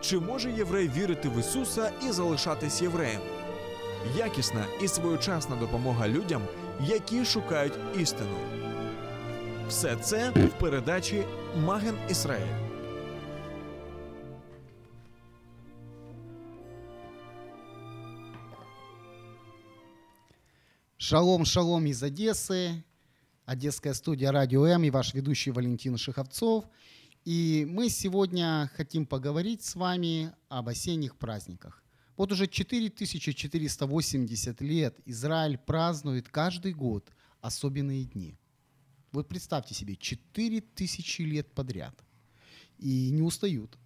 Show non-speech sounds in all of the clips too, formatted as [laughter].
Чи може єврей вірити в Ісуса і залишатись євреєм? Якісна і своєчасна допомога людям, які шукають істину. Все це в передачі Маген Ісраїль. Шалом, шалом из Одессы, Одесская студия Радио М и ваш ведущий Валентин Шиховцов. И мы сегодня хотим поговорить с вами об осенних праздниках. Вот уже 4480 лет Израиль празднует каждый год особенные дни. Вот представьте себе, 4000 лет подряд. И не устают.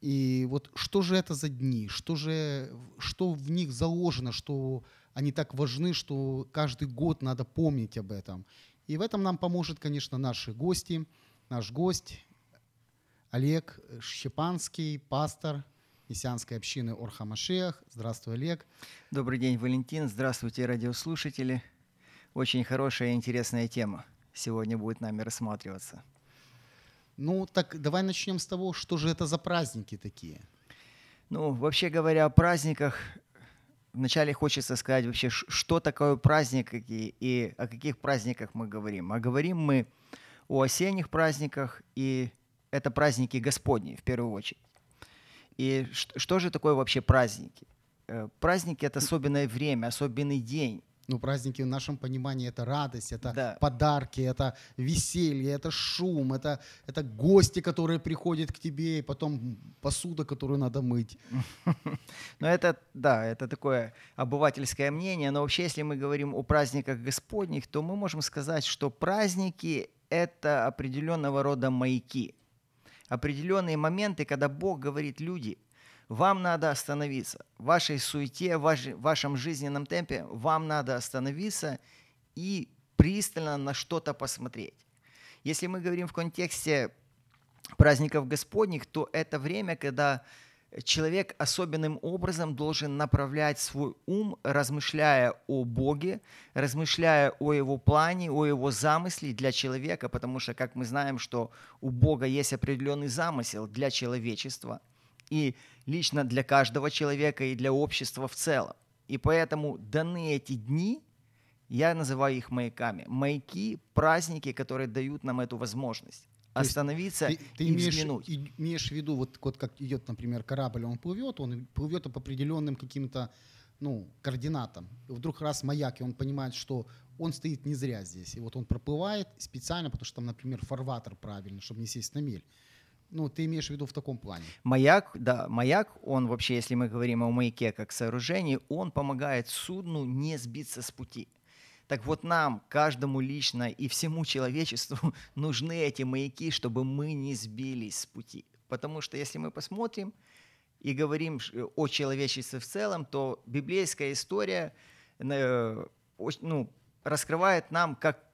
И вот что же это за дни? Что же, что в них заложено, что они так важны, что каждый год надо помнить об этом. И в этом нам поможет, конечно, наши гости. Наш гость Олег Щепанский, пастор мессианской общины Орхамашех. Здравствуй, Олег. Добрый день, Валентин. Здравствуйте, радиослушатели. Очень хорошая и интересная тема сегодня будет нами рассматриваться. Ну, так давай начнем с того, что же это за праздники такие. Ну, вообще говоря, о праздниках, вначале хочется сказать вообще, что такое праздник и, и о каких праздниках мы говорим. А говорим мы о осенних праздниках, и это праздники Господни в первую очередь. И что, что же такое вообще праздники? Э, праздники — это особенное время, особенный день. Ну, праздники в нашем понимании это радость, это Да. подарки, это веселье, это шум, это, это гости, которые приходят к тебе, и потом посуда, которую надо мыть. [laughs] Ну, это, да, это такое обывательское мнение, но вообще, если мы говорим о праздниках Господних, то мы можем сказать, что праздники — это определенного рода маяки, определенные моменты, когда Бог говорит люди, вам надо остановиться, в вашей суете, в ваш- в вашем жизненном темпе вам надо остановиться и пристально на что-то посмотреть. Если мы говорим в контексте праздников Господних, то это время, когда человек особенным образом должен направлять свой ум, размышляя о Боге, размышляя о Его плане, о Его замысле для человека, потому что, как мы знаем, что у Бога есть определенный замысел для человечества и лично для каждого человека и для общества в целом. И поэтому даны эти дни, я называю их маяками. Маяки, праздники, которые дают нам эту возможность остановиться Ты, ты и имеешь, взглянуть. имеешь в виду, вот, вот как идет, например, корабль, он плывет, он плывет по определенным каким-то ну, координатам. И вдруг раз маяк, и он понимает, что он стоит не зря здесь. И вот он проплывает специально, потому что там, например, фарватер правильно, чтобы не сесть на мель. Ну, ты имеешь в виду в таком плане. Маяк, да, маяк, он вообще, если мы говорим о маяке как сооружении, он помогает судну не сбиться с пути. Так вот нам, каждому лично и всему человечеству [laughs] нужны эти маяки, чтобы мы не сбились с пути. Потому что если мы посмотрим и говорим ш- о человечестве в целом, то библейская история э, ну, раскрывает нам, как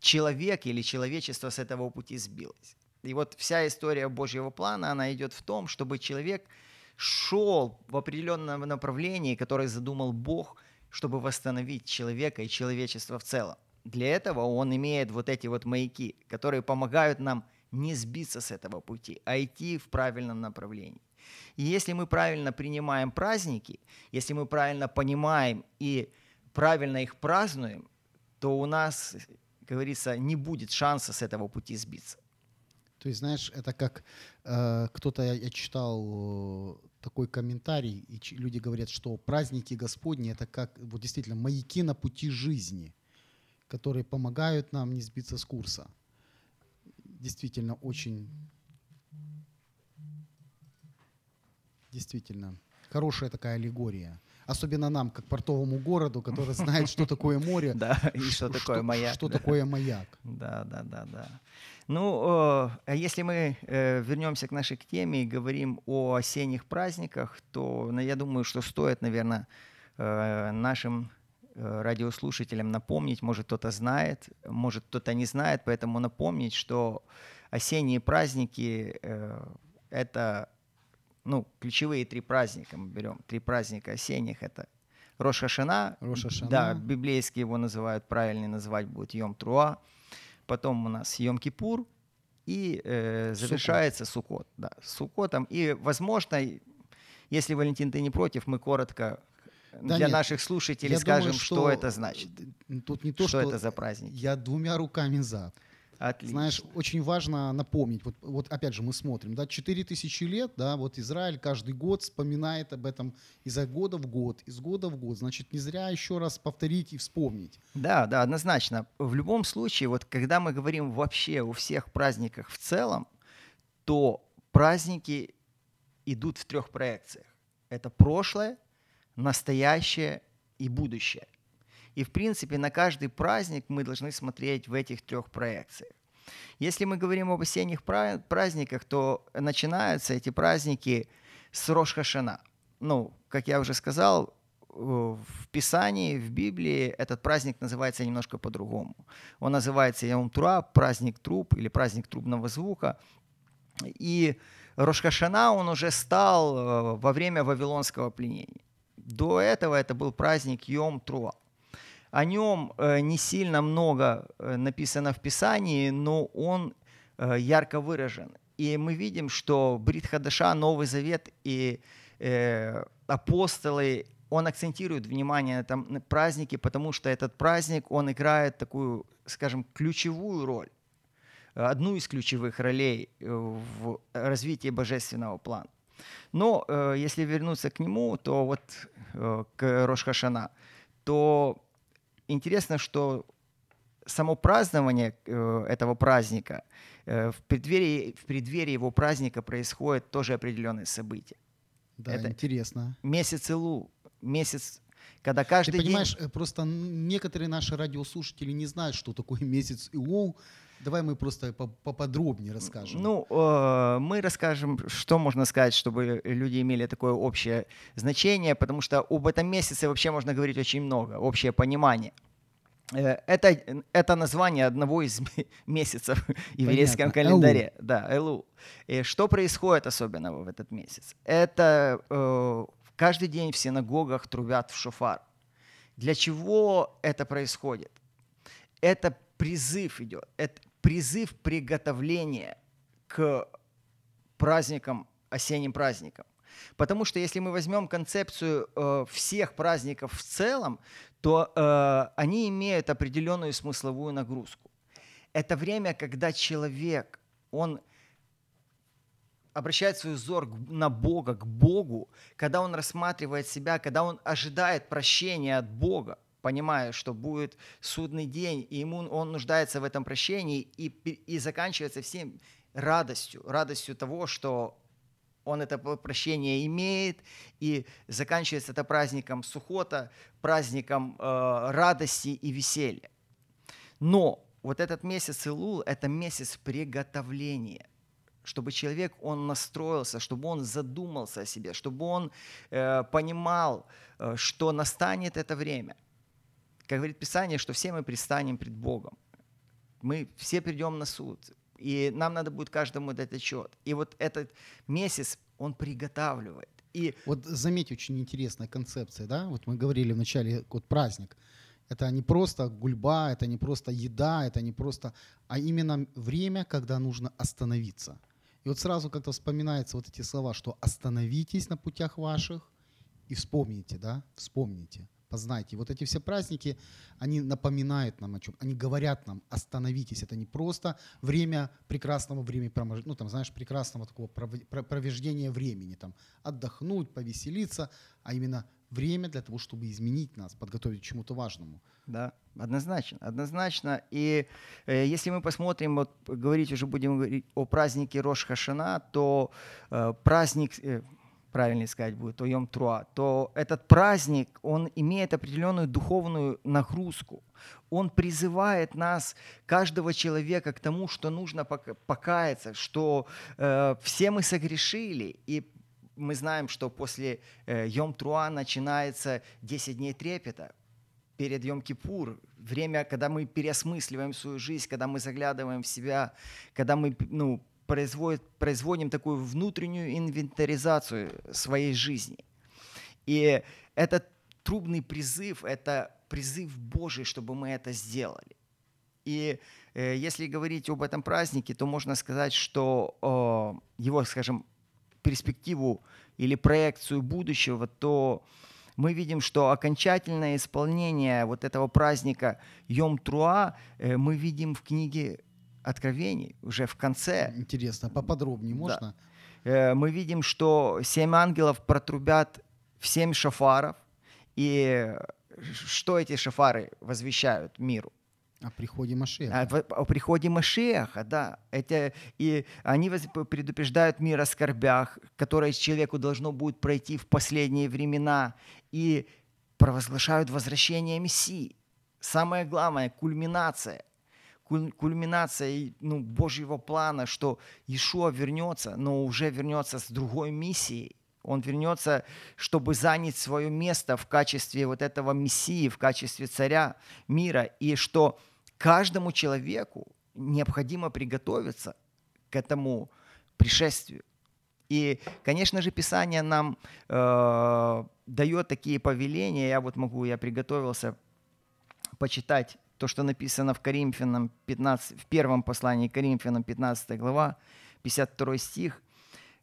человек или человечество с этого пути сбилось. И вот вся история Божьего плана, она идет в том, чтобы человек шел в определенном направлении, которое задумал Бог, чтобы восстановить человека и человечество в целом. Для этого он имеет вот эти вот маяки, которые помогают нам не сбиться с этого пути, а идти в правильном направлении. И если мы правильно принимаем праздники, если мы правильно понимаем и правильно их празднуем, то у нас, как говорится, не будет шанса с этого пути сбиться. То есть, знаешь, это как э, кто-то, я, я читал такой комментарий, и люди говорят, что праздники Господни это как вот действительно маяки на пути жизни, которые помогают нам не сбиться с курса. Действительно, очень, действительно, хорошая такая аллегория. Особенно нам, как портовому городу, который знает, что такое море, [laughs] Да, и что такое маяк. Что такое маяк. Да, да, да, да. Ну, э, если мы э, вернемся к нашей теме и говорим о осенних праздниках, то ну, я думаю, что стоит, наверное, э, нашим радиослушателям напомнить, может кто-то знает, может кто-то не знает, поэтому напомнить, что осенние праздники это ну, ключевые три праздника мы берем. Три праздника осенних это Рош Хашана, Рош Хашана. да, библейские его называют, правильнее называть будет Йом Труа. Потом у нас Йом Кипур и э, завершается Сукот. Да, с Сукотом. И, возможно, если, Валентин, ты не против, мы коротко Да для нет, наших слушателей скажем, думаю, что, это значит. Тут не то, что что, это за праздник. Я двумя руками за. Отлично. Знаешь, очень важно напомнить, вот, вот опять же мы смотрим, да, 4000 лет, да, вот Израиль каждый год вспоминает об этом из года в год, из года в год. Значит, не зря еще раз повторить и вспомнить. Да, да, однозначно. В любом случае, вот когда мы говорим вообще о всех праздниках в целом, то праздники идут в трех проекциях. Это прошлое, настоящее и будущее. И, в принципе, на каждый праздник мы должны смотреть в этих трех проекциях. Если мы говорим об осенних пра- праздниках, то начинаются эти праздники с Рош Хашана. Ну, как я уже сказал, э, в Писании, в Библии этот праздник называется немножко по-другому. Он называется Яум Тура, праздник труб или праздник трубного звука. И Рошкашана он уже стал э, во время Вавилонского пленения. До этого это был праздник Йом Труа. О нем э, не сильно много э, написано в Писании, но он э, ярко выражен. И мы видим, что Брит Хадаша, Новый Завет и э, апостолы, он акцентирует внимание на этом празднике, потому что этот праздник, он играет такую, скажем, ключевую роль, одну из ключевых ролей в развитии божественного плана. Но э, если вернуться к нему, то вот э, к Рошхашана, то интересно, что само празднование э, этого праздника, э, в, преддверии, в преддверии его праздника происходит тоже определенные события. Да, Это- интересно. Месяц Илу, месяц, когда каждый Ты понимаешь, день... э, просто некоторые наши радиослушатели не знают, что такое [laughs] месяц Иоу. Давай мы просто по- поподробнее расскажем. Ну, э, мы расскажем, что можно сказать, чтобы люди имели такое общее значение, потому что об этом месяце вообще можно говорить очень много, общее понимание. Э, Это, это название одного из [laughs] месяцев в еврейском Понятно. календаре. Да, Элу. И что происходит особенного в этот месяц? Это э, каждый день в синагогах трубят в шофар. Для чего это происходит? Это призыв идет, это призыв приготовления к праздникам, осенним праздникам. Потому что если мы возьмем концепцию э, всех праздников в целом, то э, они имеют определенную смысловую нагрузку. Это время, когда человек, он обращает свой взор на Бога, к Богу, когда он рассматривает себя, когда он ожидает прощения от Бога, понимая, что будет судный день, и ему он нуждается в этом прощении, и, и заканчивается всем радостью, радостью того, что он это прощение имеет, и заканчивается это праздником Сухота, праздником э, радости и веселья. Но вот этот месяц Илул – это месяц приготовления, чтобы человек, он настроился, чтобы он задумался о себе, чтобы он э, понимал, э, что настанет это время. Как говорит Писание, что все мы предстанем пред Богом. Мы все придем на суд, и нам надо будет каждому дать отчет. И вот этот месяц, он приготавливает. И Вот заметь, очень интересная концепция, да? Вот мы говорили вначале, вот праздник. Это не просто гульба, это не просто еда, это не просто, а именно время, когда нужно остановиться. И вот сразу как-то вспоминаются вот эти слова, что остановитесь на путях ваших и вспомните, да, вспомните, познайте. Вот эти все праздники, они напоминают нам о чем, они говорят нам, остановитесь. Это не просто время прекрасного времени, ну там, знаешь, прекрасного такого пров- про- провеждения времени, там, отдохнуть, повеселиться, а именно время для того, чтобы изменить нас, подготовить к чему-то важному. Да, однозначно, однозначно. И э, если мы посмотрим, вот говорить уже будем говорить о празднике Рош Хашана, то э, праздник, э, правильнее сказать будет, Йом Труа, то этот праздник, он имеет определенную духовную нагрузку. Он призывает нас, каждого человека, к тому, что нужно пока- покаяться, что э, все мы согрешили, и мы знаем, что после э, Йом Труа начинается 10 дней трепета, перед Йом-Кипур, время, когда мы переосмысливаем свою жизнь, когда мы заглядываем в себя, когда мы ну, производит, производим такую внутреннюю инвентаризацию своей жизни. И этот трубный призыв, это призыв Божий, чтобы мы это сделали. И э, если говорить об этом празднике, то можно сказать, что э, его, скажем, перспективу или проекцию будущего, то мы видим, что окончательное исполнение вот этого праздника Йом-Труа э, мы видим в книге Откровений, уже в конце. Интересно, поподробнее Да. можно? Э, Мы видим, что семь ангелов протрубят в семь шафаров. И что эти шафары возвещают миру? О приходе Машеха. О, в- о приходе Машеха, да. Это, и они предупреждают мир о скорбях, которые человеку должно будет пройти в последние времена, и провозглашают возвращение Мессии. Самое главное, кульминация. Куль- Кульминация и, ну, Божьего плана, что Иешуа вернется, но уже вернется с другой миссией. Он вернется, чтобы занять свое место в качестве вот этого Мессии, в качестве царя мира, и что каждому человеку необходимо приготовиться к этому пришествию. И, конечно же, Писание нам э, дает такие повеления. Я вот могу, я приготовился почитать то, что написано в Коринфянам 15, в первом послании Коринфянам 15 глава, 52 стих.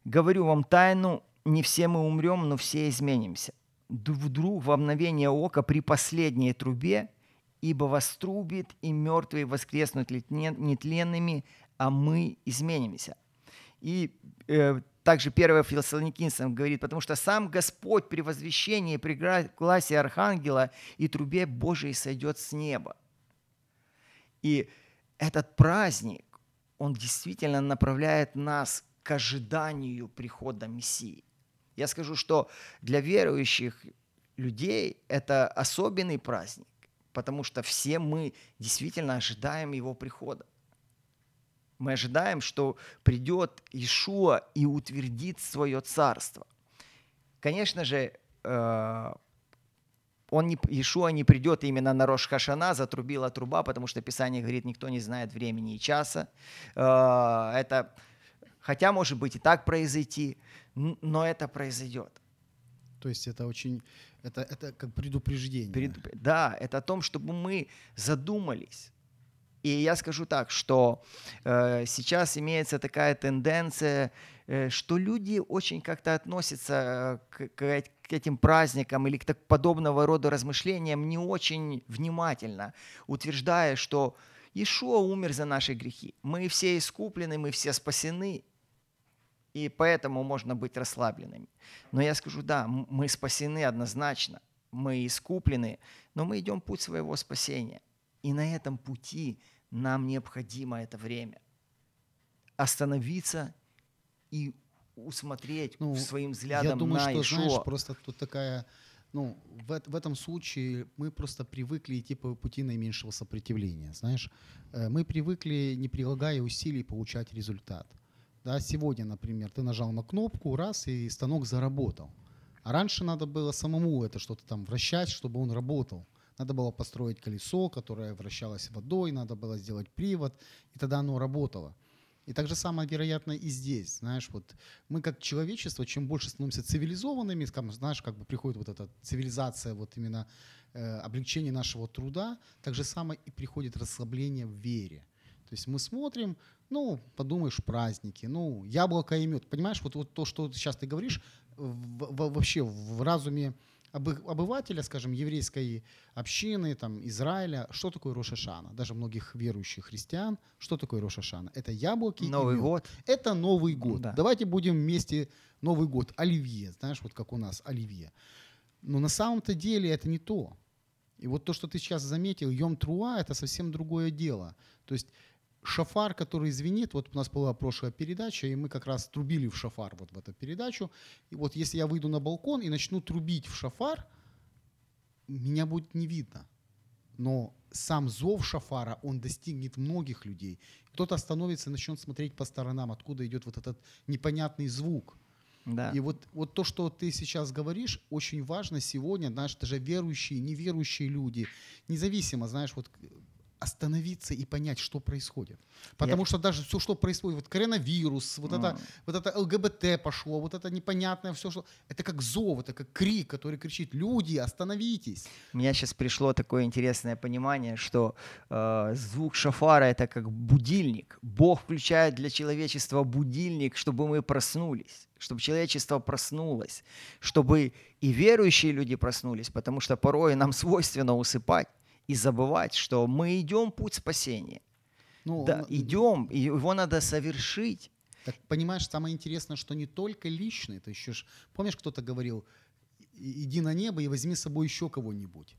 «Говорю вам тайну, не все мы умрем, но все изменимся. Вдруг во мгновение ока при последней трубе, ибо вострубит, и мертвые воскреснут нетленными, а мы изменимся». И э, также 1 Фессалоникийцам говорит, потому что сам Господь при возвещении, при гласе Архангела и трубе Божией сойдет с неба. И этот праздник, он действительно направляет нас к ожиданию прихода Мессии. Я скажу, что для верующих людей это особенный праздник, потому что все мы действительно ожидаем его прихода. Мы ожидаем, что придет Иешуа и утвердит свое царство. Конечно же, э, он не, Иешуа не придет именно на Рош Хашана, затрубила труба, потому что Писание говорит, никто не знает времени и часа. Э, Это, хотя, может быть, и так произойти, но это произойдет. То есть это очень, это, это как предупреждение. Перед- да, это о том, чтобы мы задумались. И я скажу так, что э, сейчас имеется такая тенденция, э, что люди очень как-то относятся э, к, к к этим праздникам или к так подобного рода размышлениям не очень внимательно, утверждая, что Ишуа умер за наши грехи. Мы все искуплены, мы все спасены, и поэтому можно быть расслабленными. Но я скажу, да, мы спасены однозначно, мы искуплены, но мы идем путь своего спасения. И на этом пути нам необходимо это время. Остановиться и усмотреть Ну, своим взглядом Я думаю, на что, Иешуа. знаешь, просто тут такая, ну, в, в этом случае мы просто привыкли идти по пути наименьшего сопротивления, знаешь. Э, Мы привыкли, не прилагая усилий, получать результат. Да, сегодня, например, ты нажал на кнопку, раз, и станок заработал. А раньше надо было самому это что-то там вращать, чтобы он работал. Надо было построить колесо, которое вращалось водой, надо было сделать привод, и тогда оно работало. И так же самое, вероятно, и здесь. Знаешь, вот мы как человечество, чем больше становимся цивилизованными, скажем, знаешь, как бы приходит вот эта цивилизация, вот именно э, облегчение нашего труда, так же самое и приходит расслабление в вере. То есть мы смотрим, ну, подумаешь, праздники, ну, яблоко и мед. Понимаешь, вот, вот то, что сейчас ты говоришь, в- в- вообще в разуме обывателя, скажем, еврейской общины, там, Израиля, что такое Рошашана? Даже многих верующих христиан, что такое Рошашана? Это яблоки Новый год. Это Новый год. Да. Давайте будем вместе Новый год. Оливье, знаешь, вот как у нас оливье. Но на самом-то деле это не то. И вот то, что ты сейчас заметил, Йом Труа, это совсем другое дело. То есть шафар, который звенит, вот у нас была прошлая передача, и мы как раз трубили в шафар вот в эту передачу. И вот если я выйду на балкон и начну трубить в шафар, меня будет не видно. Но сам зов шафара, он достигнет многих людей. Кто-то остановится и начнет смотреть по сторонам, откуда идет вот этот непонятный звук. Да. И вот, вот то, что ты сейчас говоришь, очень важно сегодня, знаешь, даже верующие, неверующие люди, независимо, знаешь, вот остановиться и понять, что происходит. Потому Я- что даже все, что происходит, вот коронавирус, вот, это, М. вот это ЛГБТ пошло, вот это непонятное все, что... Это как зов, это как крик, который кричит, люди, остановитесь. У меня сейчас пришло такое интересное понимание, что э, звук шафара это как будильник. Бог включает для человечества будильник, чтобы мы проснулись, чтобы человечество проснулось, чтобы и верующие люди проснулись, потому что порой нам [laughs] свойственно усыпать и забывать, что мы идем путь спасения. Ну, да, н- идем, и его надо совершить. Так понимаешь, самое интересное, что не только лично, это еще ж, помнишь, кто-то говорил, «И- иди на небо и возьми с собой еще кого-нибудь.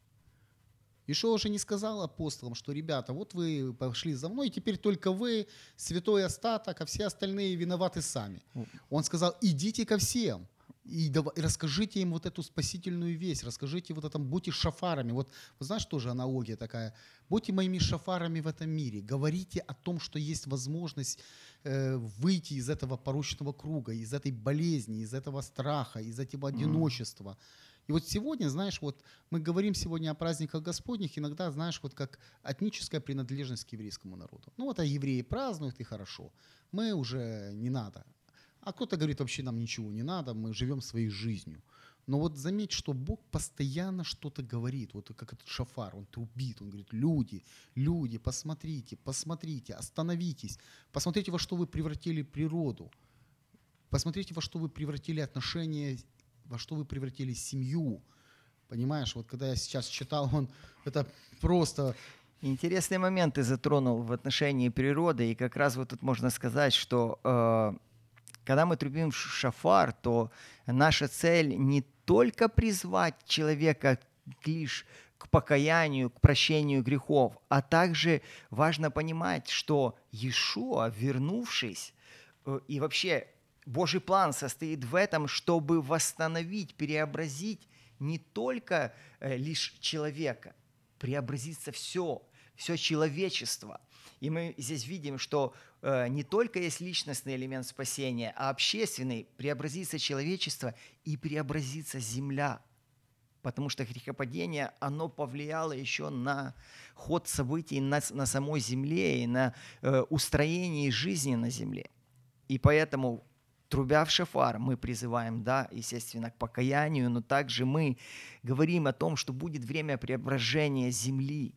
Ишо уже не сказал апостолам, что, ребята, вот вы пошли за мной, и теперь только вы, святой остаток, а все остальные виноваты сами. Он сказал, идите ко всем. И, дава- и расскажите им вот эту спасительную весть, расскажите вот это, будьте шафарами. Вот, вот знаешь, тоже аналогия такая. Будьте моими шафарами в этом мире. Говорите о том, что есть возможность э, выйти из этого порочного круга, из этой болезни, из этого страха, из этого одиночества. И вот сегодня, знаешь, вот мы говорим сегодня о праздниках Господних, иногда, знаешь, вот как этническая принадлежность к еврейскому народу. Ну вот а евреи празднуют, и хорошо. Мы уже не надо. А кто-то говорит, вообще нам ничего не надо, мы живем своей жизнью. Но вот заметь, что Бог постоянно что-то говорит, вот как этот шафар, он трубит, он говорит, люди, люди, посмотрите, посмотрите, остановитесь, посмотрите, во что вы превратили природу, посмотрите, во что вы превратили отношения, во что вы превратили семью. Понимаешь, вот когда я сейчас читал, он, это просто Интересный момент ты затронул в отношении природы, и как раз вот тут можно сказать, что э, когда мы трубим шафар, то наша цель не только призвать человека лишь к покаянию, к прощению грехов, а также важно понимать, что Иешуа, вернувшись, э, и вообще Божий план состоит в этом, чтобы восстановить, преобразить не только э, лишь человека, преобразится все, все человечество. И мы здесь видим, что не только есть личностный элемент спасения, а общественный, преобразится человечество и преобразится земля. Потому что грехопадение, оно повлияло еще на ход событий на, на самой земле и на э, устроение жизни на земле. И поэтому, трубя в шафар, мы призываем, да, естественно, к покаянию, но также мы говорим о том, что будет время преображения земли.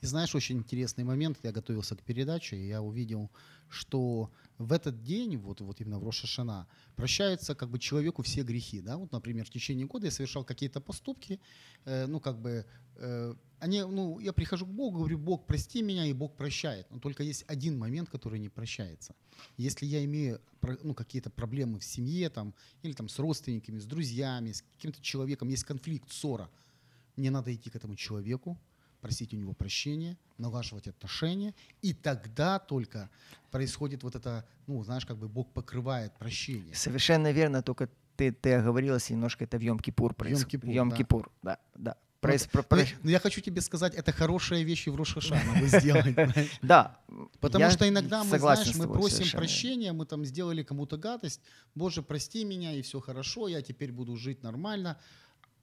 И знаешь, очень интересный момент, я готовился к передаче, и я увидел, что в этот день, вот, вот именно в Рошашана, прощаются как бы человеку все грехи. Да? Вот, например, в течение года я совершал какие-то поступки, э, ну как бы, э, они, ну, я прихожу к Богу, говорю, Бог, прости меня, и Бог прощает. Но только есть один момент, который не прощается. Если я имею ну, какие-то проблемы в семье, там, или там, с родственниками, с друзьями, с каким-то человеком, есть конфликт, ссора, мне надо идти к этому человеку, просить у него прощения, налаживать отношения, и тогда только происходит вот это, ну, знаешь, как бы Бог покрывает прощение. Совершенно верно, только ты, ты оговорилась немножко, это в Йом-Кипур происходит. Йом-Кипур, в да. Да, да. Ну, Проис- это- про- ну, про- Но я хочу тебе сказать, это хорошие вещи в Рошашана сделать. [laughs] знаешь. Да. Потому что иногда мы, знаешь, мы просим прощения, мы там сделали кому-то гадость, Боже, прости меня, и все хорошо, я теперь буду жить нормально,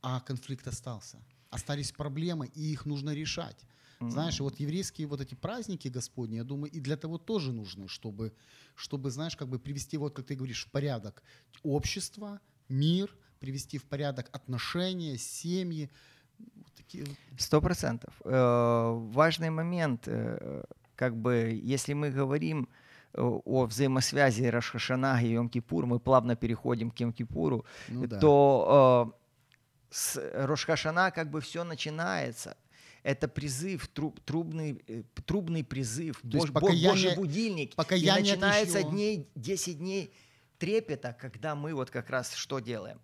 а конфликт остался. Остались проблемы, и их нужно решать. Знаешь, и вот еврейские вот эти праздники Господни, я думаю, и для того тоже нужны, чтобы, чтобы, знаешь, как бы привести, вот как ты говоришь, в порядок общество, мир, привести в порядок отношения, семьи. Сто процентов. Э, Важный момент, э, как бы, если мы говорим э, о взаимосвязи Рашхашана и Йом-Кипур, мы плавно переходим к Йом-Кипуру, Ну да. то с Рошхашана как бы все начинается. Это призыв, труб- трубный, э, трубный призыв, То Бож- Бо- покаяние- Божий будильник. покаяние и начинается дней, 10 дней трепета, когда мы вот как раз что делаем.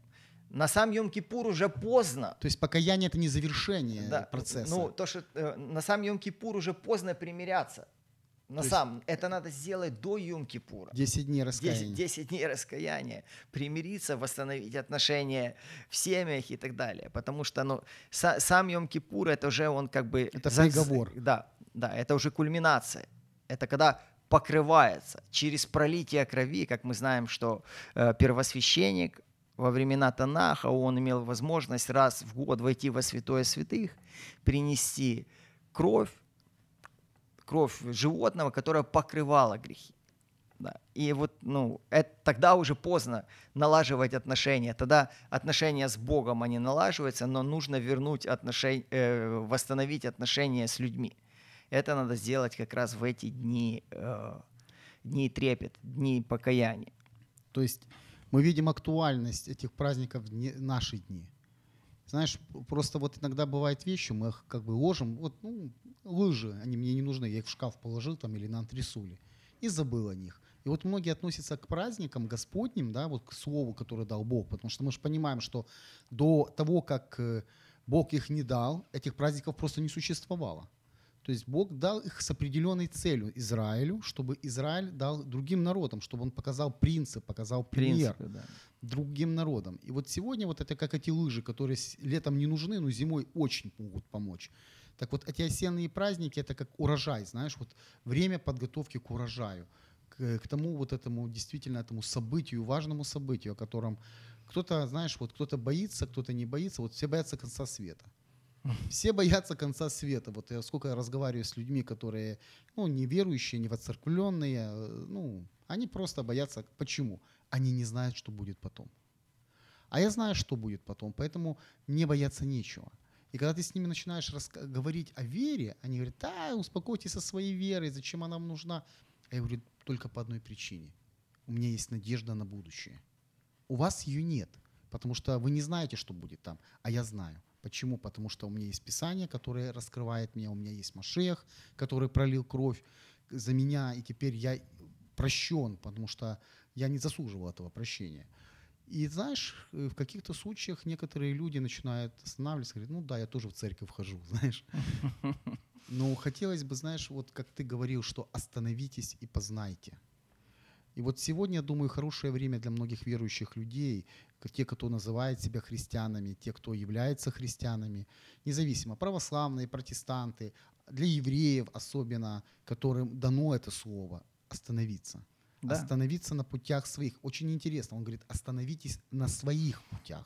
На сам Йом-Кипур уже поздно. То есть покаяние это не завершение Да, процесса. Ну, то, что э, на сам Йом-Кипур уже поздно примиряться. На самом, это надо сделать до Юм-Кипура. 10 дней 10, раскаяния. 10 дней раскаяния, примириться, восстановить отношения в семьях и так далее. Потому что ну, са- сам Йом-Кипур, это уже он как бы... Это за- приговор. Да, да, это уже кульминация. Это когда покрывается через пролитие крови, как мы знаем, что э, первосвященник во времена Танаха, он имел возможность раз в год войти во святое святых, принести кровь, кровь животного, которая покрывала грехи. Да. И вот, ну, это, тогда уже поздно налаживать отношения. Тогда отношения с Богом, они налаживаются, но нужно вернуть отношения, э, восстановить отношения с людьми. Это надо сделать как раз в эти дни, э, дни трепет, дни покаяния. То есть мы видим актуальность этих праздников в наши дни. Знаешь, просто вот иногда бывают вещи, мы их как бы ложим, вот, ну, лыжи, они мне не нужны, я их в шкаф положил там или на антресоле и забыл о них. И вот многие относятся к праздникам Господним, да, вот к слову, которое дал Бог, потому что мы же понимаем, что до того, как э, Бог их не дал, этих праздников просто не существовало. То есть Бог дал их с определенной целью Израилю, чтобы Израиль дал другим народам, чтобы он показал принцип, показал пример Принципы, да. другим народам. И вот сегодня вот это как эти лыжи, которые летом не нужны, но зимой очень могут помочь. Так вот эти осенние праздники это как урожай, знаешь, вот время подготовки к урожаю, к, к тому вот этому действительно этому событию, важному событию, о котором кто-то, знаешь, вот кто-то боится, кто-то не боится, вот все боятся конца света. Все [laughs] боятся конца света. Вот я сколько я разговариваю с людьми, которые ну, неверующие, не воцерквленные, э, ну, они просто боятся. Почему? Они не знают, что будет потом. А я знаю, что будет потом, поэтому мне бояться нечего. И когда ты с ними начинаешь раска- говорить о вере, они говорят, да, успокойтесь со своей верой, зачем она нам нужна? А я говорю, только по одной причине. У меня есть надежда на будущее. У вас ее нет, потому что вы не знаете, что будет там, а я знаю. Почему? Потому что у меня есть Писание, которое раскрывает меня, у меня есть Машех, который пролил кровь за меня, и теперь я прощен, потому что я не заслуживал этого прощения. И знаешь, э, в каких-то случаях некоторые люди начинают останавливаться, говорят, ну да, я тоже в церковь хожу, [laughs] знаешь. Но хотелось бы, знаешь, вот как ты говорил, что остановитесь и познайте. И вот сегодня, я думаю, хорошее время для многих верующих людей, те, кто называет себя христианами, те, кто является христианами, независимо, православные, протестанты, для евреев особенно, которым дано это слово, остановиться. Да. Остановиться на путях своих. Очень интересно. Он говорит, остановитесь на своих путях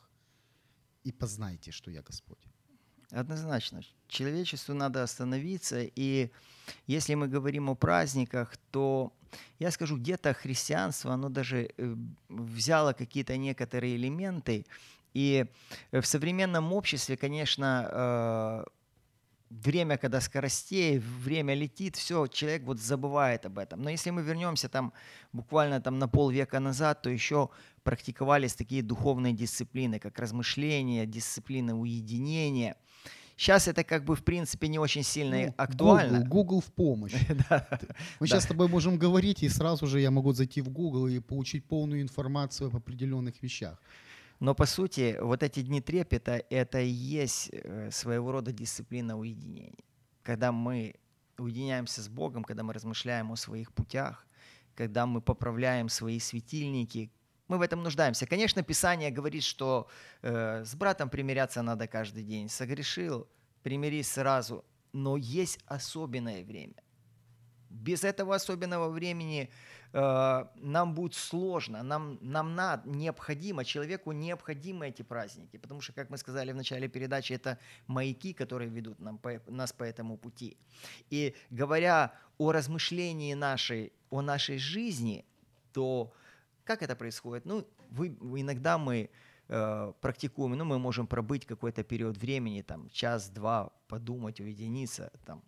и познайте, что я Господь. Однозначно. Человечеству надо остановиться. И если мы говорим о праздниках, то я скажу, где-то христианство, оно даже э, взяло какие-то некоторые элементы. И в современном обществе, конечно, э, время, когда скоростей, время летит, все, человек вот забывает об этом. Но если мы вернемся там буквально там на полвека назад, то еще практиковались такие духовные дисциплины, как размышление, дисциплина уединения. Сейчас это как бы в принципе не очень сильно Ну, актуально. Google, Google в помощь. [laughs] Да. Мы сейчас с тобой можем говорить, и сразу же я могу зайти в Google и получить полную информацию об определенных вещах. Но по сути, вот эти дни трепета — это и есть э, своего рода дисциплина уединения. Когда мы уединяемся с Богом, когда мы размышляем о своих путях, когда мы поправляем свои светильники, мы в этом нуждаемся. Конечно, Писание говорит, что э, с братом примиряться надо каждый день. Согрешил, примирись сразу. Но есть особенное время. Без этого особенного времени нам будет сложно, нам, нам надо, необходимо, человеку необходимы эти праздники, потому что, как мы сказали в начале передачи, это маяки, которые ведут нам по, нас по этому пути. И говоря о размышлении нашей, о нашей жизни, то как это происходит? Ну, вы, иногда мы э, практикуем, ну, мы можем пробыть какой-то период времени, там, час-два, подумать, уединиться, там,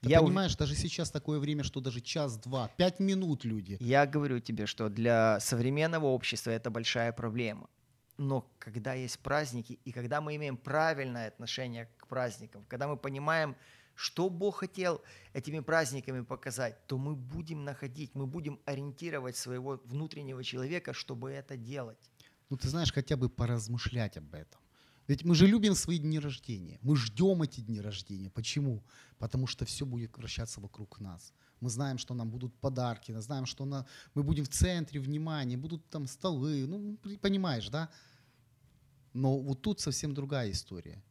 Ты Я ув- понимаешь, даже сейчас такое время, что даже час-два, пять минут люди. Я говорю тебе, что для современного общества это большая проблема. Но когда есть праздники, и когда мы имеем правильное отношение к праздникам, когда мы понимаем, что Бог хотел этими праздниками показать, то мы будем находить, мы будем ориентировать своего внутреннего человека, чтобы это делать. Ну, ты знаешь, хотя бы поразмышлять об этом. Ведь мы же любим свои дни рождения. Мы ждем эти дни рождения. Почему? Потому что все будет вращаться вокруг нас. Мы знаем, что нам будут подарки, мы знаем, что на... мы будем в центре внимания, будут там столы. Ну, понимаешь, да? Но вот тут совсем другая история.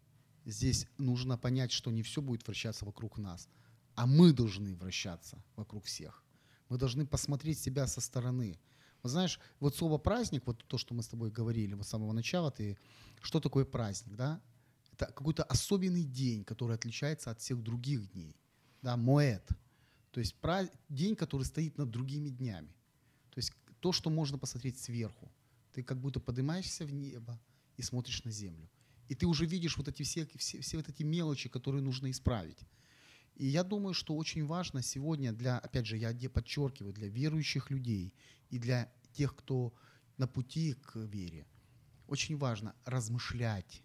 Здесь нужно понять, что не все будет вращаться вокруг нас, а мы должны вращаться вокруг всех. Мы должны посмотреть себя со стороны. Вот знаешь, вот слово праздник, вот то, что мы с тобой говорили вот с самого начала, ты, что такое праздник, да? Это какой-то особенный день, который отличается от всех других дней. Да, моэт. То есть праз... день, который стоит над другими днями. То есть то, что можно посмотреть сверху. Ты как будто поднимаешься в небо и смотришь на землю. И ты уже видишь вот эти все, все, все вот эти мелочи, которые нужно исправить. И я думаю, что очень важно сегодня для, опять же, я подчеркиваю, для верующих людей и для тех, кто на пути к вере, очень важно размышлять,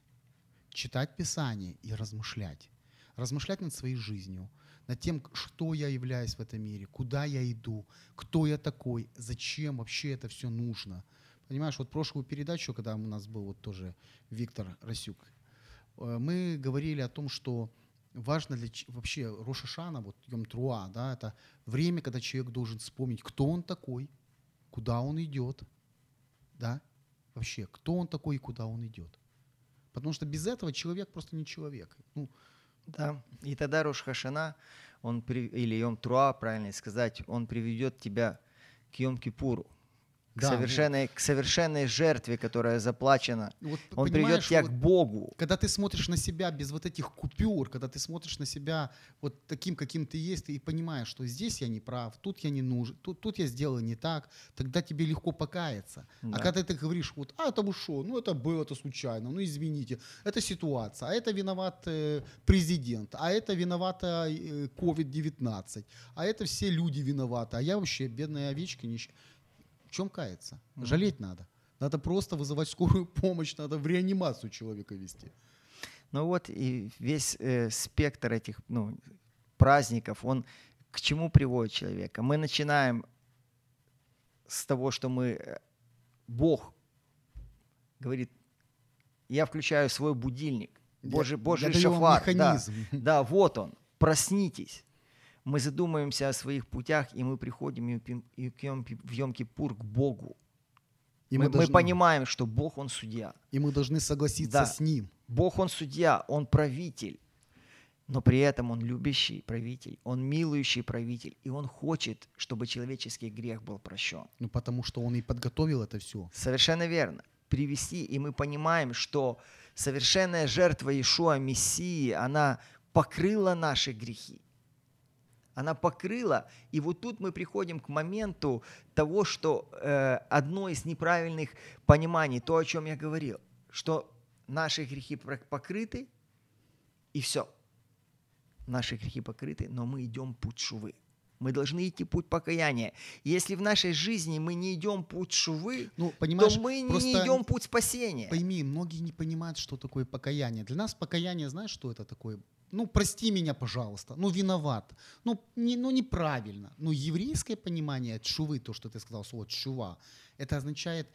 читать Писание и размышлять. Размышлять над своей жизнью, над тем, что я являюсь в этом мире, куда я иду, кто я такой, зачем вообще это все нужно. Понимаешь, вот прошлую передачу, когда у нас был вот тоже Виктор Расюк, э, мы говорили о том, что важно для вообще Рошашана, вот Йом Труа, да, это время, когда человек должен вспомнить, кто он такой, куда он идет, да, вообще, кто он такой и куда он идет. Потому что без этого человек просто не человек. Ну, да, и тогда Рош Хашана, он, или Йом Труа, правильно сказать, он приведет тебя к Йом Кипуру, к, да, совершенной, вот. к совершенной жертве, которая заплачена. Вот, Он приведет тебя вот, к Богу. Когда ты смотришь на себя без вот этих купюр, когда ты смотришь на себя вот таким, каким ты есть, и понимаешь, что здесь я не прав, тут я не нужен, тут, тут я сделал не так, тогда тебе легко покаяться. А да. А когда ты говоришь, вот, а это что, ну это было, это случайно, ну извините, это ситуация, а это виноват э, президент, а это виновата э, COVID-19, а это все люди виноваты, а я вообще бедная овечка, нищая чем каяться? Mm-hmm. Жалеть надо. Надо просто вызывать скорую [laughs] помощь, надо в реанимацию человека вести. Ну вот и весь э, спектр этих ну, праздников, он к чему приводит человека? Мы начинаем с того, что мы, э, Бог говорит, я включаю свой будильник, Божий, Божий я шафар. Да, да, вот он, проснитесь мы задумаемся о своих путях, и мы приходим в Йом-Кипур к Богу. И мы, мы, должны... мы понимаем, что Бог, Он судья. И мы должны согласиться да. с Ним. Бог, Он судья, Он правитель. Но при этом Он любящий правитель, Он милующий правитель, и Он хочет, чтобы человеческий грех был прощен. Ну, потому что Он и подготовил это все. Совершенно верно. Привести, и мы понимаем, что совершенная жертва Иешуа, Мессии, она покрыла наши грехи она покрыла. И вот тут мы приходим к моменту того, что э, одно из неправильных пониманий, то, о чем я говорил, что наши грехи покрыты, и все. Наши грехи покрыты, но мы идем путь шувы. Мы должны идти путь покаяния. Если в нашей жизни мы не идем путь шувы, ну, то мы не идем путь спасения. Пойми, многие не понимают, что такое покаяние. Для нас покаяние, знаешь, что это такое? Ну, прости меня, пожалуйста, ну, виноват, ну, не, ну неправильно. Но еврейское понимание шувы, то, что ты сказал, слово шува, это означает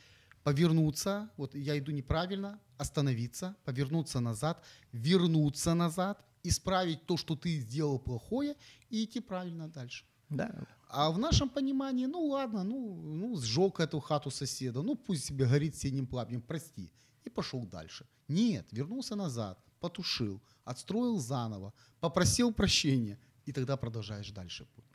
повернуться, вот я иду неправильно, остановиться, повернуться назад, вернуться назад, исправить то, что ты сделал плохое, и идти правильно дальше. Да. А в нашем понимании, ну ладно, ну, ну сжег эту хату соседа, ну пусть себе горит синим пламенем, прости. И пошел дальше. Нет, вернулся назад, потушил, отстроил заново, попросил прощения, и тогда продолжаешь дальше путь.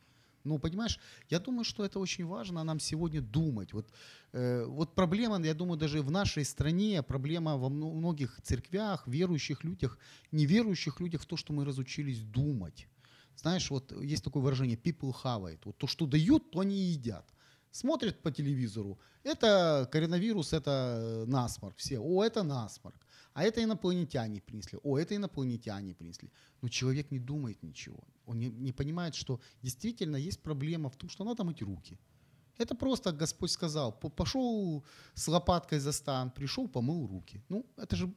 Ну, понимаешь, я думаю, что это очень важно нам сегодня думать. Вот, э, вот проблема, я думаю, даже в нашей стране, проблема во многих церквях, верующих людях, неверующих людях в том, что мы разучились думать. Знаешь, вот есть такое выражение people have it. Вот то, что дают, то они едят. Смотрят по телевизору. Это коронавирус, это насморк. Все, о, это насморк. А это инопланетяне принесли. О, это инопланетяне принесли. Но человек не думает ничего. Он не, не понимает, что действительно есть проблема в том, что надо мыть руки. Это просто Господь сказал, пошел с лопаткой за стан, пришел, помыл руки. Ну, это же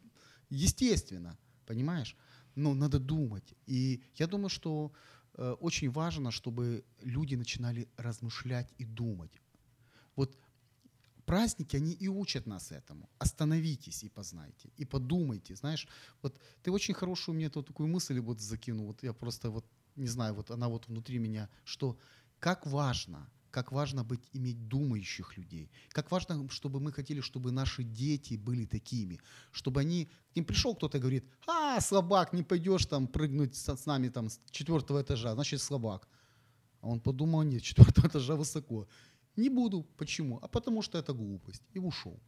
естественно, понимаешь? Но надо думать. И я думаю, что э, очень важно, чтобы люди начинали размышлять и думать. Вот праздники, они и учат нас этому. Остановитесь и познайте, и подумайте. Знаешь, вот ты очень хорошую мне тут такую мысль вот закинул, вот я просто вот, не знаю, вот она вот внутри меня, что как важно, как важно быть, иметь думающих людей. Как важно, чтобы мы хотели, чтобы наши дети были такими. Чтобы они... К ним пришел кто-то и говорит, а, слабак, не пойдешь там прыгнуть с, нами там с четвертого этажа, значит слабак. А он подумал, нет, четвертого этажа высоко. Не буду. Почему? А потому что это глупость. И ушел.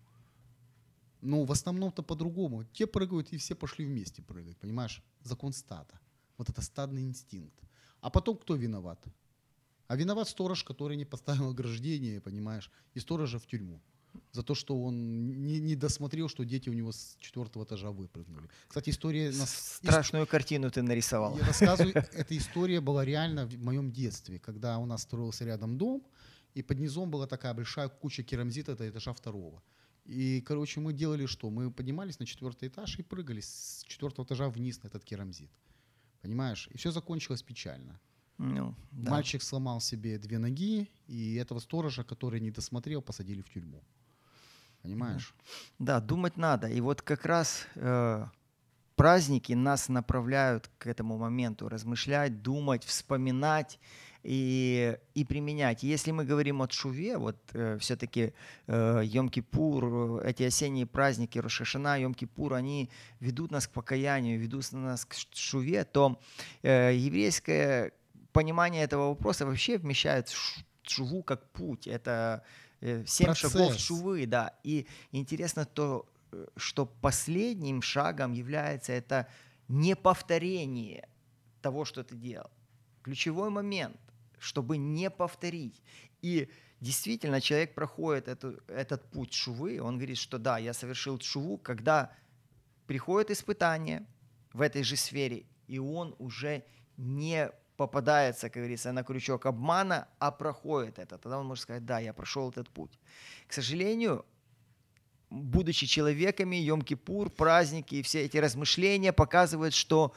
Но в основном-то по-другому. Те прыгают, и все пошли вместе прыгать, понимаешь? Закон стада. Вот это стадный инстинкт. А потом кто виноват? А виноват сторож, который не поставил ограждение, понимаешь, и сторожа в тюрьму. За то, что он не, не досмотрел, что дети у него с четвертого этажа выпрыгнули. Кстати, история... Нас... Страшную картину ты нарисовал. Я рассказываю, [laughs] эта история была реально в моем детстве, когда у нас строился рядом дом, и под низом была такая большая куча керамзита до этажа второго. И, короче, мы делали что? Мы поднимались на четвертый этаж и прыгали с четвертого этажа вниз на этот керамзит. Понимаешь? И все закончилось печально. Ну, да. Мальчик сломал себе две ноги, и этого сторожа, который не досмотрел, посадили в тюрьму. Понимаешь? Да, думать надо. И вот как раз э, праздники нас направляют к этому моменту, размышлять, думать, вспоминать и, и применять. Если мы говорим о Шуве, вот э, все-таки э, Йом-Кипур, эти осенние праздники, Рошашана, Йом-Кипур, они ведут нас к покаянию, ведут нас к Шуве, то э, еврейское понимание этого вопроса вообще вмещает шуву как путь. Это э, семь Процесс. шагов шувы, да. И интересно то, э, что последним шагом является это неповторение того, что ты делал. Ключевой момент, чтобы не повторить. И действительно человек проходит эту, этот путь шувы, он говорит, что да, я совершил шуву, когда приходит испытание в этой же сфере, и он уже не попадается, как говорится, на крючок обмана, а проходит это, тогда он может сказать, да, я прошел этот путь. К сожалению, будучи человеками, Йом-Кипур, праздники и все эти размышления показывают, что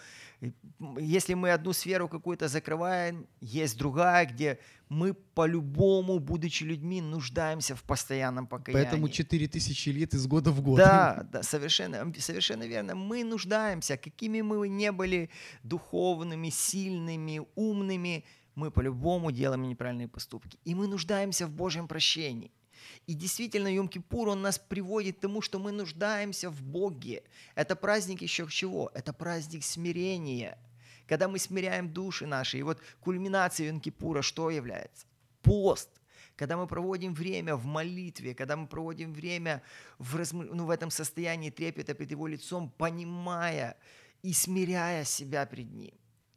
если мы одну сферу какую-то закрываем, есть другая, где мы по-любому, будучи людьми, нуждаемся в постоянном покаянии. Поэтому 4000 лет из года в год. Да, [laughs] да, совершенно, совершенно верно. Мы нуждаемся, какими мы не были духовными, сильными, умными, мы по-любому делаем неправильные поступки. И мы нуждаемся в Божьем прощении. И действительно, Йом-Кипур, он нас приводит к тому, что мы нуждаемся в Боге. Это праздник еще чего? Это праздник смирения. Когда мы смиряем души наши. И вот кульминация Йом-Кипура что является? Пост. Когда мы проводим время в молитве, когда мы проводим время в, размы... ну, в этом состоянии трепета перед Его лицом, понимая и смиряя себя пред Ним.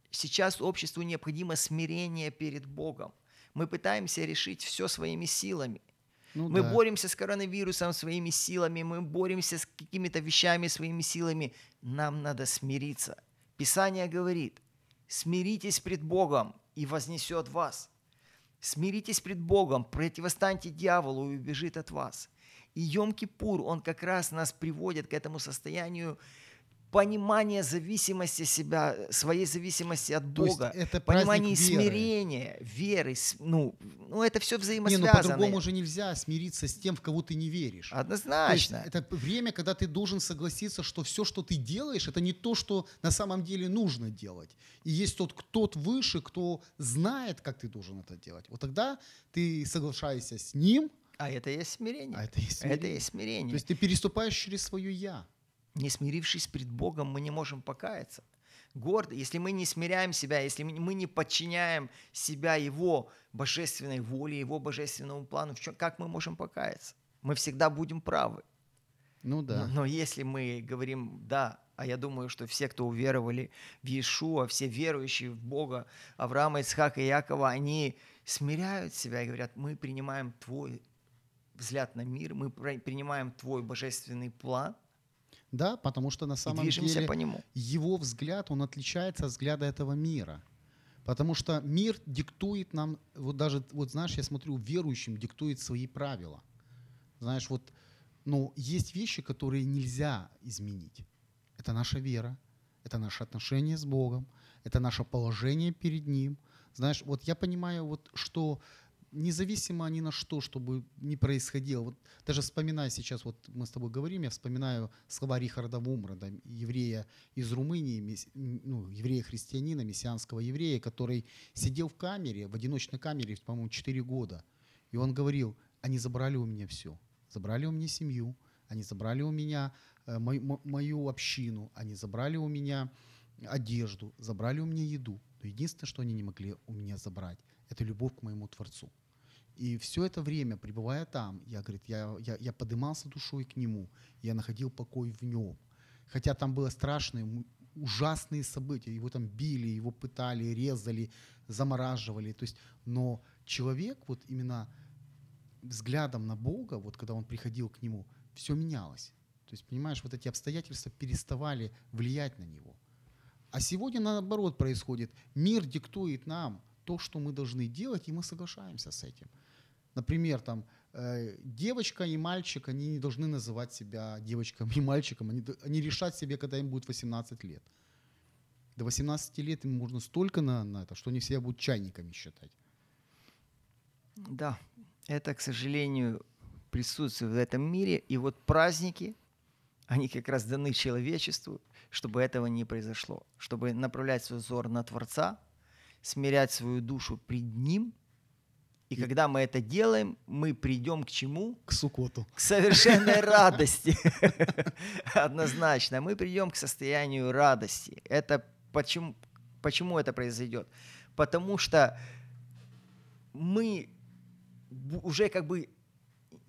Сейчас обществу необходимо смирение перед Богом. Мы пытаемся решить все своими силами – Ну мы да. боремся с коронавирусом своими силами, мы боремся с какими-то вещами своими силами. Нам надо смириться. Писание говорит, смиритесь пред Богом, и вознесет вас. Смиритесь пред Богом, противостаньте дьяволу, и убежит от вас. И Йом-Кипур, он как раз нас приводит к этому состоянию понимания зависимости себя, своей зависимости от То Бога, это понимание веры. смирения, веры. Ну, ну это все Не, ну взаимосвязано. по-другому же нельзя смириться с тем, в кого ты не веришь. То есть Однозначно. это время, когда ты должен согласиться, что все, что ты делаешь, это не то, что на самом деле нужно делать. И есть тот кто-то выше, кто знает, как ты должен это делать. Вот тогда ты соглашаешься с ним, А это и есть смирение. а это и есть Это и смирение. есть смирение. То есть ты переступаешь через свое «я». Не смирившись пред Богом, мы не можем покаяться. Гордо, если мы не смиряем себя, если мы не подчиняем себя Его божественной воле, Его божественному плану, в чем, как мы можем покаяться? Мы всегда будем правы. Ну да. Но, но если мы говорим «да», а я думаю, что все, кто уверовали в Иешуа, все верующие в Бога, Авраама, Ицхака и Якова, они смиряют себя и говорят, мы принимаем Твой взгляд на мир, мы при- принимаем Твой божественный план Да, потому что на самом деле по нему. его взгляд, он отличается от взгляда этого мира. Потому что мир диктует нам, вот даже, вот знаешь, я смотрю, верующим диктует свои правила. Знаешь, вот, ну, есть вещи, которые нельзя изменить. Это наша вера, это наше отношение с Богом, это наше положение перед Ним. Знаешь, вот я понимаю, вот, что независимо ни на что, чтобы не происходило. Вот даже вспоминая сейчас, вот мы с тобой говорим, я вспоминаю слова Рихарда Вумрада, еврея из Румынии, ну, еврея-христианина, мессианского еврея, который сидел в камере, в одиночной камере, по-моему, 4 года. И он говорил, они забрали у меня все. Забрали у меня семью, они забрали у меня э, мою, мо- мою общину, они забрали у меня одежду, забрали у меня еду. Но единственное, что они не могли у меня забрать, это любовь к моему Творцу. И все это время, пребывая там, я, говорит, я, я, я подымался душой к Нему, я находил покой в Нем. Хотя там было страшные, ужасные события. Его там били, его пытали, резали, замораживали. То есть, но человек вот именно взглядом на Бога, вот когда он приходил к Нему, все менялось. То есть, понимаешь, вот эти обстоятельства переставали влиять на него. А сегодня наоборот происходит. Мир диктует нам то, что мы должны делать, и мы соглашаемся с этим. Например, там э, девочка и мальчик, они не должны называть себя девочком и мальчиком, они, они решат себе, когда им будет 18 лет. До 18 лет им можно столько на, на это, что они себя будут чайниками считать. Да, это, к сожалению, присутствует в этом мире. И вот праздники, они как раз даны человечеству, чтобы этого не произошло. Чтобы направлять свой взор на Творца, смирять свою душу пред Ним. И когда мы это делаем, мы придем к чему? К Сукоту. К совершенной радости. [laughs] Однозначно. Мы придем к состоянию радости. Это почему, почему это произойдет? Потому что мы уже как бы,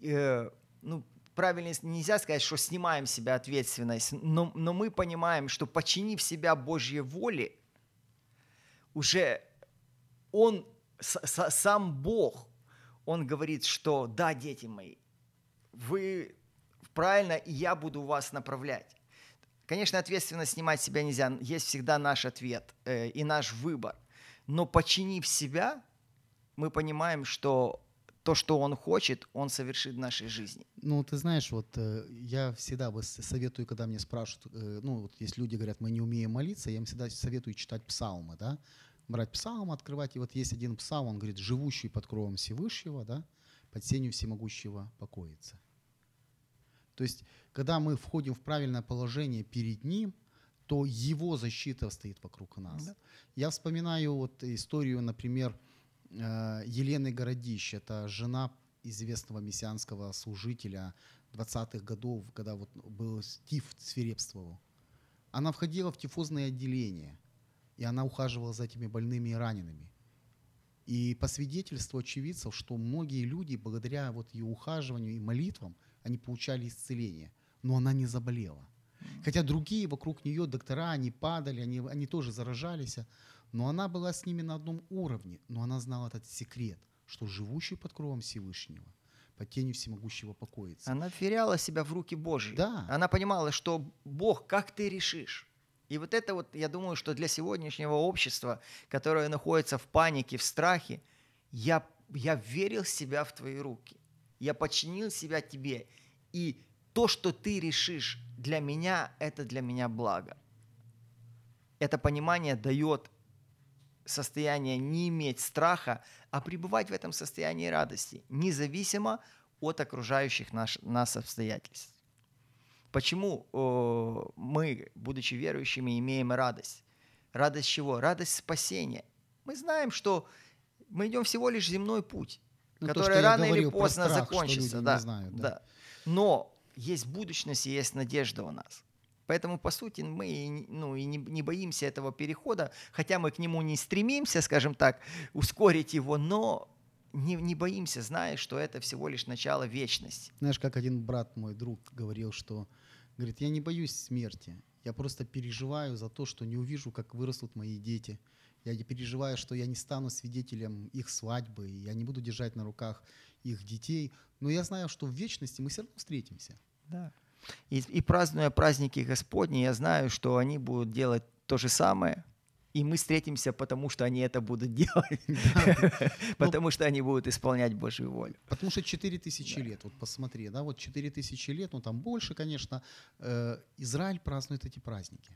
э, ну, правильно нельзя сказать, что снимаем себя ответственность, но, но мы понимаем, что починив себя Божьей воле, уже Он, сам Бог, Он говорит, что да, дети мои, вы правильно, и я буду вас направлять. Конечно, ответственность снимать себя нельзя. Есть всегда наш ответ э, и наш выбор. Но починив себя, мы понимаем, что то, что Он хочет, Он совершит в нашей жизни. Ну, ты знаешь, вот э, я всегда советую, когда мне спрашивают, э, ну, вот если люди говорят, мы не умеем молиться, я им всегда советую читать псалмы, да, брать псалм, открывать, и вот есть один псалм, он говорит, живущий под кровом Всевышнего, да, под сенью всемогущего покоится. То есть, когда мы входим в правильное положение перед Ним, то Его защита стоит вокруг нас. Да. Я вспоминаю вот историю, например, э, Елены Городищ. Это жена известного мессианского служителя 20-х годов, когда вот был тиф свирепствовал. Она входила в тифозное отделение, и она ухаживала за этими больными и ранеными. И по свидетельству очевидцев, что многие люди, благодаря вот ее ухаживанию и молитвам, они получали исцеление. Но она не заболела. Хотя другие вокруг нее, доктора, они падали, они, они тоже заражались. Но она была с ними на одном уровне. Но она знала этот секрет, что живущий под кровом Всевышнего, под тенью всемогущего покоится. Она вверяла себя в руки Божьи. Да. Она понимала, что Бог, как ты решишь. И вот это вот, я думаю, что для сегодняшнего общества, которое находится в панике, в страхе, я, я верил себя в твои руки. Я подчинил себя тебе. И то, что ты решишь для меня, это для меня благо. Это понимание дает состояние не иметь страха, а пребывать в этом состоянии радости, независимо от окружающих наш, нас обстоятельств. Почему э, мы, будучи верующими, имеем радость? Радость чего? Радость спасения. Мы знаем, что мы идем всего лишь земной путь, Ну, то, который что я рано или говорил поздно страх, закончится. да, знают, да. да. Но есть будущность и есть надежда у нас. Поэтому, по сути, мы ну, и не, не боимся этого перехода, хотя мы к нему не стремимся, скажем так, ускорить его, но не, не боимся, зная, что это всего лишь начало вечности. Знаешь, как один брат мой друг говорил, что говорит, я не боюсь смерти, я просто переживаю за то, что не увижу, как вырастут мои дети. Я не переживаю, что я не стану свидетелем их свадьбы, я не буду держать на руках их детей. Но я знаю, что в вечности мы все равно встретимся. Да. И, и празднуя праздники Господни, я знаю, что они будут делать то же самое, и мы встретимся, потому что они это будут делать, [laughs] потому что они будут исполнять Божью волю. Потому что 4 тысячи лет, вот посмотри, да, вот 4 тысячи лет, ну там больше, конечно, э, Израиль празднует эти праздники.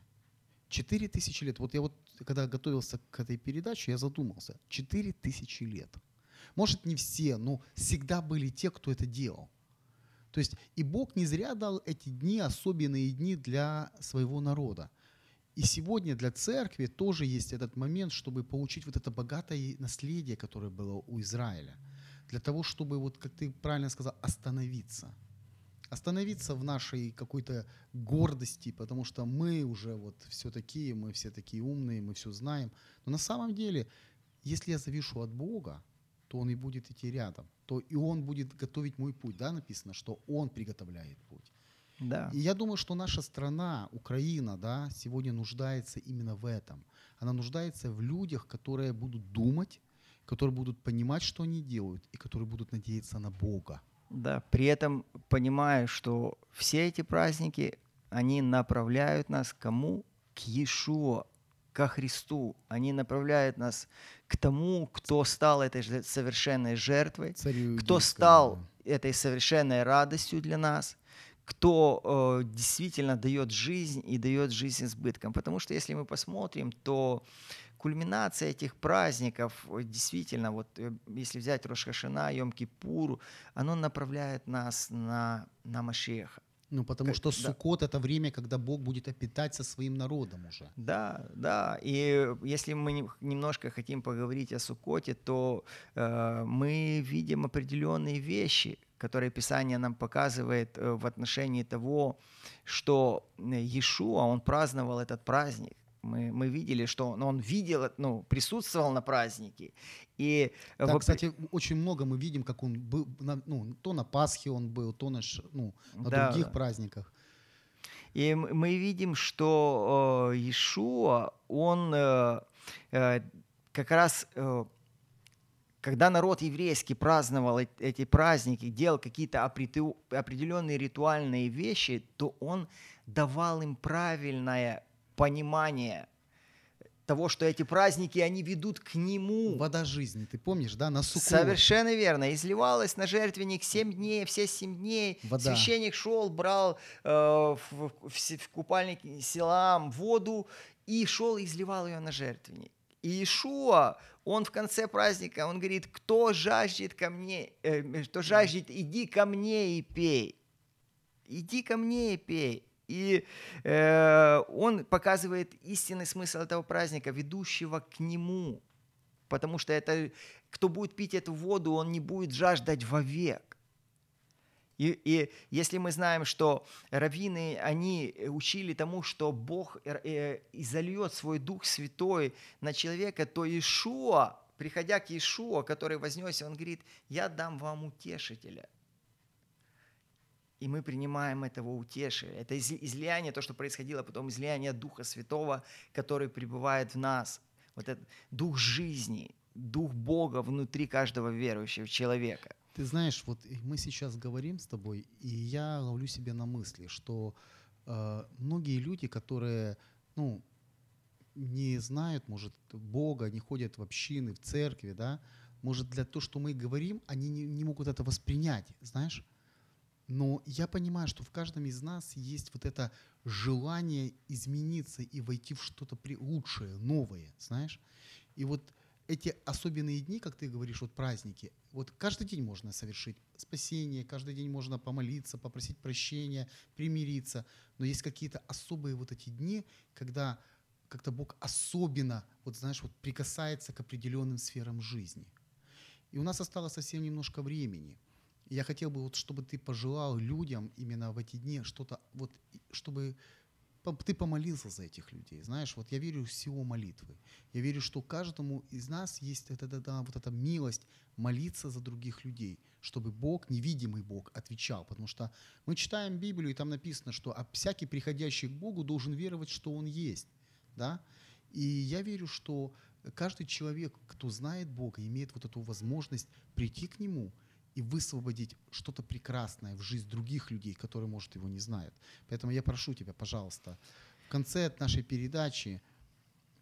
4 тысячи лет. Вот я вот, когда готовился к этой передаче, я задумался. 4 тысячи лет. Может, не все, но всегда были те, кто это делал. То есть и Бог не зря дал эти дни, особенные дни для своего народа. И сегодня для церкви тоже есть этот момент, чтобы получить вот это богатое наследие, которое было у Израиля. Для того, чтобы, вот как ты правильно сказал, остановиться. Остановиться в нашей какой-то гордости, потому что мы уже вот все такие, мы все такие умные, мы все знаем. Но на самом деле, если я завишу от Бога, то Он и будет идти рядом. То и Он будет готовить мой путь. Да, написано, что Он приготовляет путь. Да. И я думаю, что наша страна, Украина, да, сегодня нуждается именно в этом. Она нуждается в людях, которые будут думать, которые будут понимать, что они делают, и которые будут надеяться на Бога. Да, при этом понимаю, что все эти праздники, они направляют нас к кому? К Иешуа, ко Христу. Они направляют нас к тому, кто стал этой совершенной жертвой, Царю кто стал этой совершенной радостью для нас, кто э, действительно дает жизнь и дает жизнь избытком. Потому что если мы посмотрим, то кульминация этих праздников, э, действительно, вот э, если взять Рошашина, Йом-Кипур, оно направляет нас на, на Машеха. Ну, потому Как- что да. Суккот это время, когда Бог будет опитать со своим народом уже. Да, да. И если мы не- немножко хотим поговорить о Сукоте, то э, мы видим определенные вещи, которые Писание нам показывает э, в отношении того, что э, Иешуа, он праздновал этот праздник. Мы, мы видели, что он- он видел, ну, присутствовал на празднике. И э, Так, в- кстати, очень много мы видим, как он был, ну, то на Пасхе он был, то на, ну, на Да, других да. праздниках. И мы видим, что э, Иешуа, он э, э, как раз, э, когда народ еврейский праздновал эти праздники, делал какие-то определенные ритуальные вещи, то он давал им правильное понимание того, что эти праздники, они ведут к нему. Вода жизни, ты помнишь, да, на Суккот. Совершенно верно. Изливалось на жертвенник 7 дней, все 7 дней. Вода. Священник шел, брал э, в, в в купальник Силам воду и шел и изливал ее на жертвенник. И Иешуа, он в конце праздника, он говорит, кто жаждет ко мне, э, кто жаждет, иди ко мне и пей. Иди ко мне и пей. И э, он показывает истинный смысл этого праздника, ведущего к нему. Потому что это, кто будет пить эту воду, он не будет жаждать вовек. И, и если мы знаем, что раввины, они учили тому, что Бог э, э, изольет свой Дух Святой на человека, то Иешуа, приходя к Иешуа, который вознесся, он говорит, я дам вам утешителя. И мы принимаем этого утешия. Это из- излияние, то, что происходило, потом излияние Духа Святого, который пребывает в нас. Вот этот Дух жизни, Дух Бога внутри каждого верующего человека. Ты знаешь, вот мы сейчас говорим с тобой, и я ловлю себя на мысли, что э, многие люди, которые, ну, не знают, может, Бога, не ходят в общины, в церкви, да, может, для того, что мы говорим, они не, не могут это воспринять, знаешь. Но я понимаю, что в каждом из нас есть вот это желание измениться и войти в что-то лучшее, новое, знаешь. И вот эти особенные дни, как ты говоришь, вот праздники, вот каждый день можно совершить спасение, каждый день можно помолиться, попросить прощения, примириться. Но есть какие-то особые вот эти дни, когда как-то Бог особенно, вот знаешь, вот прикасается к определенным сферам жизни. И у нас осталось совсем немножко времени. Я хотел бы, вот, чтобы ты пожелал людям именно в эти дни что-то, вот, чтобы ты помолился за этих людей. Знаешь, вот я верю в силу молитвы. Я верю, что каждому из нас есть эта, эта- вот эта милость молиться за других людей, чтобы Бог, невидимый Бог, отвечал. Потому что мы читаем Библию, и там написано, что а всякий, приходящий к Богу, должен веровать, что Он есть. Да? И я верю, что каждый человек, кто знает Бога, имеет вот эту возможность прийти к Нему и высвободить что-то прекрасное в жизнь других людей, которые, может, его не знают. Поэтому я прошу тебя, пожалуйста, в конце нашей передачи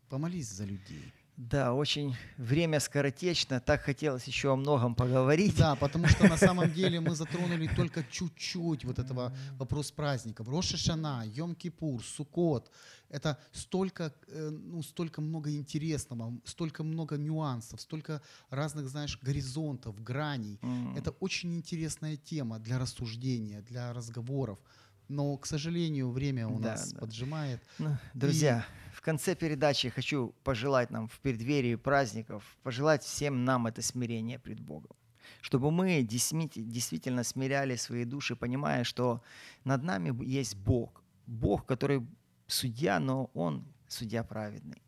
помолись за людей. Да, очень время скоротечно. Так хотелось еще о многом поговорить. Да, потому что на самом [laughs] деле мы затронули только чуть-чуть вот этого вопрос праздников. Роша Шана, Йом-Кипур, Суккот. Это столько, э, ну, столько много интересного, столько много нюансов, столько разных, знаешь, горизонтов, граней. М. Это очень интересная тема для рассуждения, для разговоров. Но, к сожалению, время у Да, нас да. поджимает. Ну, друзья, в конце передачи хочу пожелать нам в преддверии праздников, пожелать всем нам это смирение пред Богом. Чтобы мы действи- действительно смиряли свои души, понимая, что над нами есть Бог. Бог, который судья, но Он судья праведный.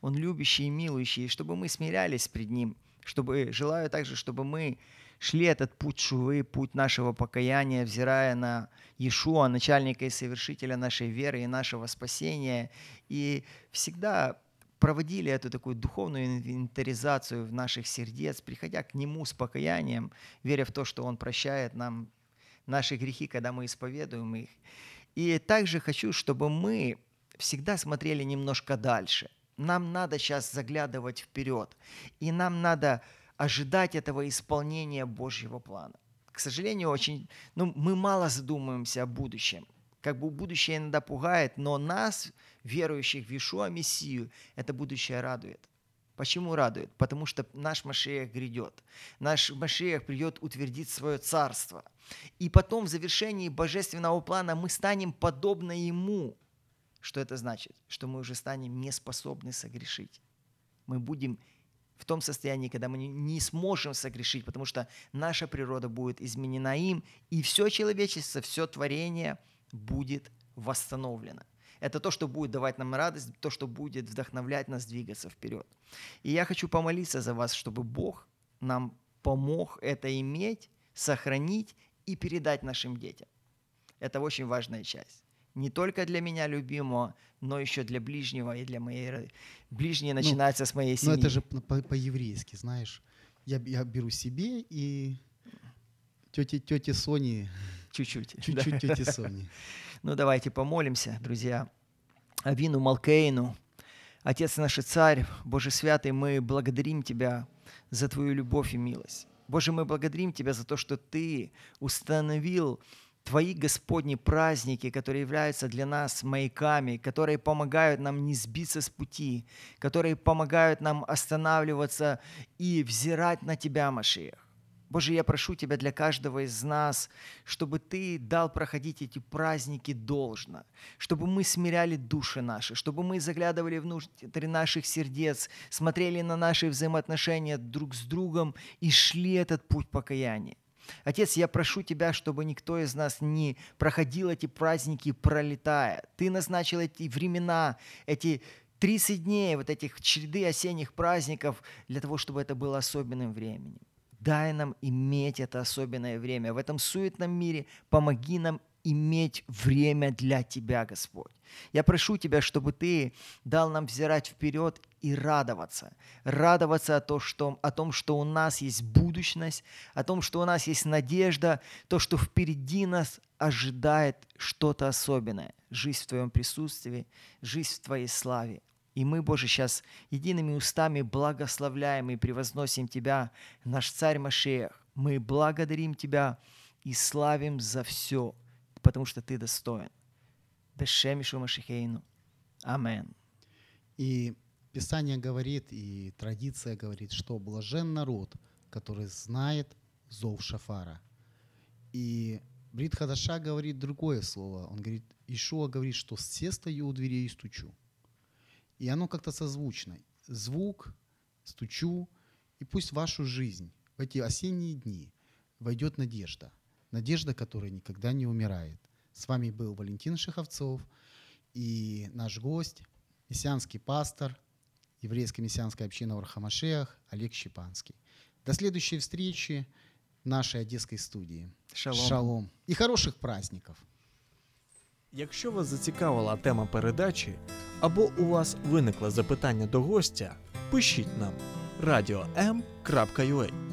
Он любящий и милующий, и чтобы мы смирялись пред Ним, чтобы, желаю также, чтобы мы шли этот путь шувы, путь нашего покаяния, взирая на Иешуа, начальника и совершителя нашей веры и нашего спасения, и всегда проводили эту такую духовную инвентаризацию в наших сердец, приходя к Нему с покаянием, веря в то, что Он прощает нам наши грехи, когда мы исповедуем их. И также хочу, чтобы мы всегда смотрели немножко дальше. Нам надо сейчас заглядывать вперед, и нам надо ожидать этого исполнения Божьего плана. К сожалению, очень, ну, мы мало задумываемся о будущем. Как бы будущее иногда пугает, но нас, верующих в Иешуа Мессию, это будущее радует. Почему радует? Потому что наш Машеях грядет. Наш Машеях придет утвердить свое царство. И потом в завершении божественного плана мы станем подобно Ему. Что это значит? Что мы уже станем не способны согрешить. Мы будем в том состоянии, когда мы не- сможем согрешить, потому что наша природа будет изменена им, и все человечество, все творение будет восстановлено. Это то, что будет давать нам радость, то, что будет вдохновлять нас двигаться вперед. И я хочу помолиться за вас, чтобы Бог нам помог это иметь, сохранить и передать нашим детям. Это очень важная часть. Не только для меня любимого, но еще для ближнего и для моей... Ближнее начинается с моей семьи. Ну, это же по- по- по-еврейски, знаешь. Я, я беру себе и тете, тете Сони, Чуть-чуть. да. чуть-чуть тете [laughs] Сони. Ну, давайте помолимся, друзья. Авину Малкейну, Отец наш и Царь, Боже Святый, мы благодарим Тебя за Твою любовь и милость. Боже, мы благодарим Тебя за то, что Ты установил Твои Господни праздники, которые являются для нас маяками, которые помогают нам не сбиться с пути, которые помогают нам останавливаться и взирать на Тебя, Машиях. Боже, я прошу Тебя для каждого из нас, чтобы Ты дал проходить эти праздники должно, чтобы мы смиряли души наши, чтобы мы заглядывали внутрь наших сердец, смотрели на наши взаимоотношения друг с другом и шли этот путь покаяния. Отец, я прошу Тебя, чтобы никто из нас не проходил эти праздники, пролетая. Ты назначил эти времена, эти 30 дней, вот этих череды осенних праздников для того, чтобы это было особенным временем. Дай нам иметь это особенное время. В этом суетном мире помоги нам иметь время для Тебя, Господь. Я прошу Тебя, чтобы Ты дал нам взирать вперед и радоваться. Радоваться о, то, что, о том, что у нас есть будущность, о том, что у нас есть надежда, то, что впереди нас ожидает что-то особенное. Жизнь в Твоем присутствии, жизнь в Твоей славе. И мы, Боже, сейчас едиными устами благословляем и превозносим Тебя, наш Царь Машех. Мы благодарим Тебя и славим за все, потому что Ты достоин. Бешемишу Машехейну. Амен. И Писание говорит, и традиция говорит, что блажен народ, который знает зов Шафара. И Брит Хадаша говорит другое слово. Он говорит, Ишуа говорит, что все стою у дверей и стучу. И оно как-то созвучно. Звук, стучу, и пусть в вашу жизнь в эти осенние дни войдет надежда Надежда, которая никогда не умирает. С вами был Валентин Шиховцов и наш гость, мессианский пастор еврейской мессианской общины Вархамашеях Олег Щепанский. До следующей встречи в нашей одесской студии. Шалом. Шалом. И хороших праздников. Якщо вас зацікавила тема передачі, або у вас виникло запитання до гостя, пишіть нам radio.m.ua